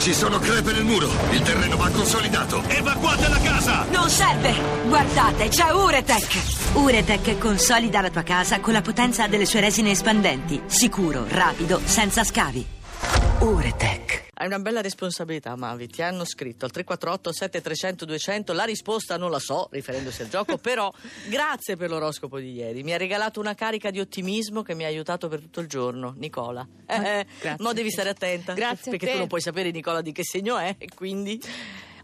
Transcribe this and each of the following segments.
Ci sono crepe nel muro. Il terreno va consolidato. Evacuate la casa! Non serve! Guardate, c'è Uretech! Uretech consolida la tua casa con la potenza delle sue resine espandenti. Sicuro, rapido, senza scavi. Uretech. Hai una bella responsabilità, Mavi. Ti hanno scritto al 348 7300 200. La risposta non la so, riferendosi al gioco, però grazie per l'oroscopo di ieri. Mi ha regalato una carica di ottimismo che mi ha aiutato per tutto il giorno. Nicola. Eh, eh, grazie. ma devi stare attenta. Grazie Perché tu non puoi sapere, Nicola, di che segno è, quindi.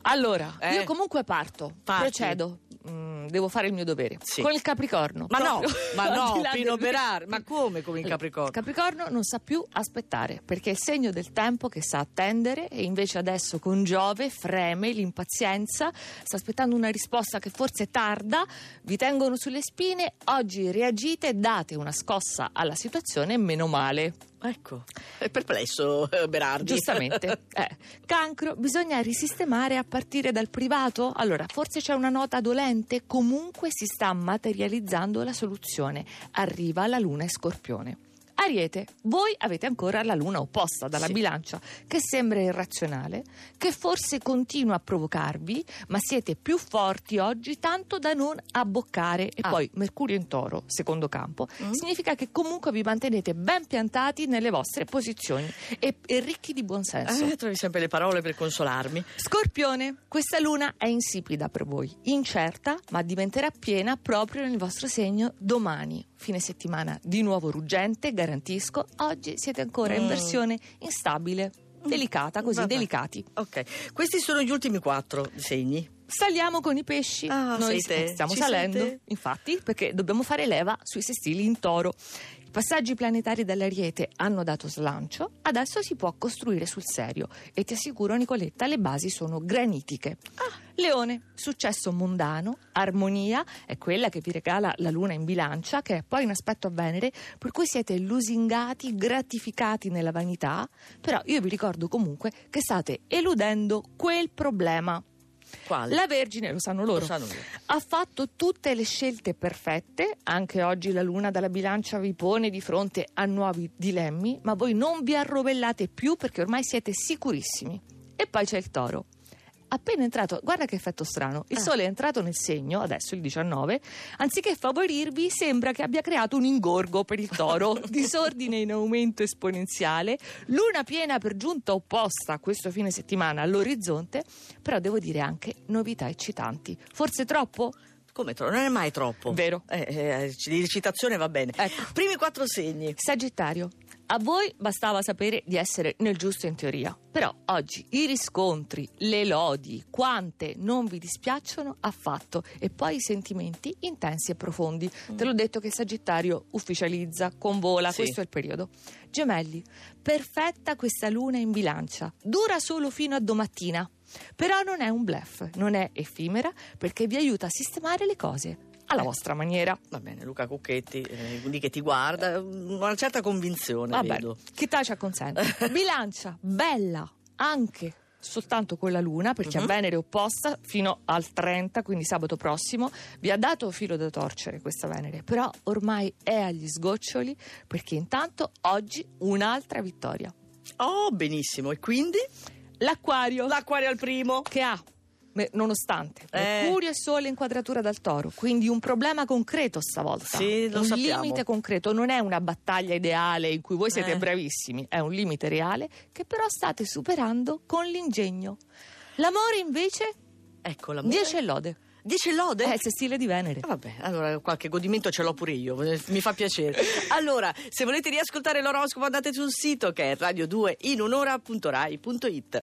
Allora, Eh. io comunque parto, Parti. procedo. Mm, devo fare il mio dovere. Sì. Con il Capricorno. Ma no, proprio ma no, di là Pino Berardi. Ma come come il Capricorno? Il Capricorno non sa più aspettare perché è il segno del tempo che sa attendere e invece adesso con Giove freme l'impazienza, sta aspettando una risposta che forse tarda, vi tengono sulle spine, oggi reagite, date una scossa alla situazione meno male. Ecco, è perplesso eh, Berardi. Giustamente. Eh, cancro, bisogna risistemare a partire dal privato? Allora, forse c'è una nota dolente, comunque si sta materializzando la soluzione. Arriva la luna e scorpione. Ariete, voi avete ancora la luna opposta dalla Sì. bilancia, che sembra irrazionale, che forse continua a provocarvi, ma siete più forti oggi tanto da non abboccare. E Ah. poi Mercurio in toro, secondo campo, Mm. significa che comunque vi mantenete ben piantati nelle vostre posizioni e, e ricchi di buonsenso. Eh, trovi sempre le parole per consolarmi. Scorpione, questa luna è insipida per voi, incerta, ma diventerà piena proprio nel vostro segno domani. Fine settimana di nuovo ruggente, garantisco. Oggi siete ancora in Mm. versione instabile, delicata, così Vabbè. delicati. Ok, questi sono gli ultimi quattro segni. Saliamo con i pesci. Ah, Noi sei te. stiamo salendo, sei te. infatti, perché dobbiamo fare leva sui sestili in toro. I passaggi planetari dell'Ariete hanno dato slancio, adesso si può costruire sul serio e ti assicuro Nicoletta, le basi sono granitiche. Ah. Leone, successo mondano, armonia è quella che vi regala la luna in bilancia, che è poi un aspetto a Venere, per cui siete lusingati, gratificati nella vanità, però io vi ricordo comunque che state eludendo quel problema. Quale? La Vergine, lo sanno loro, Lo sanno loro. ha fatto tutte le scelte perfette, anche oggi la luna dalla bilancia vi pone di fronte a nuovi dilemmi, ma voi non vi arrovellate più perché ormai siete sicurissimi. E poi c'è il toro. Appena entrato, guarda che effetto strano, il Ah. sole è entrato nel segno, adesso il 19, anziché favorirvi sembra che abbia creato un ingorgo per il toro, disordine in aumento esponenziale, luna piena per giunta opposta questo fine settimana all'orizzonte, però devo dire anche novità eccitanti. Forse troppo? Come troppo? Non è mai troppo. Vero. Eh, eh, di recitazione va bene. Ecco. Primi quattro segni. Sagittario, a voi bastava sapere di essere nel giusto in teoria, però oggi i riscontri, le lodi, quante non vi dispiacciono affatto e poi i sentimenti intensi e profondi. Te l'ho detto che Sagittario ufficializza, convola, Sì. questo è il periodo. Gemelli, perfetta questa luna in bilancia, dura solo fino a domattina, però non è un bluff, non è effimera perché vi aiuta a sistemare le cose alla vostra maniera. Va bene, Luca Cucchetti, eh, lì che ti guarda, una certa convinzione, Vabbè, vedo. chi tace acconsente. Bilancia, bella, anche soltanto con la luna, perché Mhm. a Venere è opposta fino al 30, quindi sabato prossimo, vi ha dato filo da torcere questa Venere, però ormai è agli sgoccioli, perché intanto oggi un'altra vittoria. Oh, benissimo. E quindi? L'acquario, L'acquario al primo. che ha... me- Nonostante Eh. Mercurio e Sole in quadratura dal toro, quindi un problema concreto stavolta. Sì, lo un sappiamo. limite concreto, non è una battaglia ideale in cui voi siete Eh. bravissimi, è un limite reale che però state superando con l'ingegno. L'amore invece, Ecco l'amore. 10 lode. Dice lode? È il sestile di Venere. Ah, Vabbè, allora qualche godimento ce l'ho pure io, eh, mi fa piacere. Allora, se volete riascoltare l'oroscopo andate sul sito che è radio2inunora.rai.it.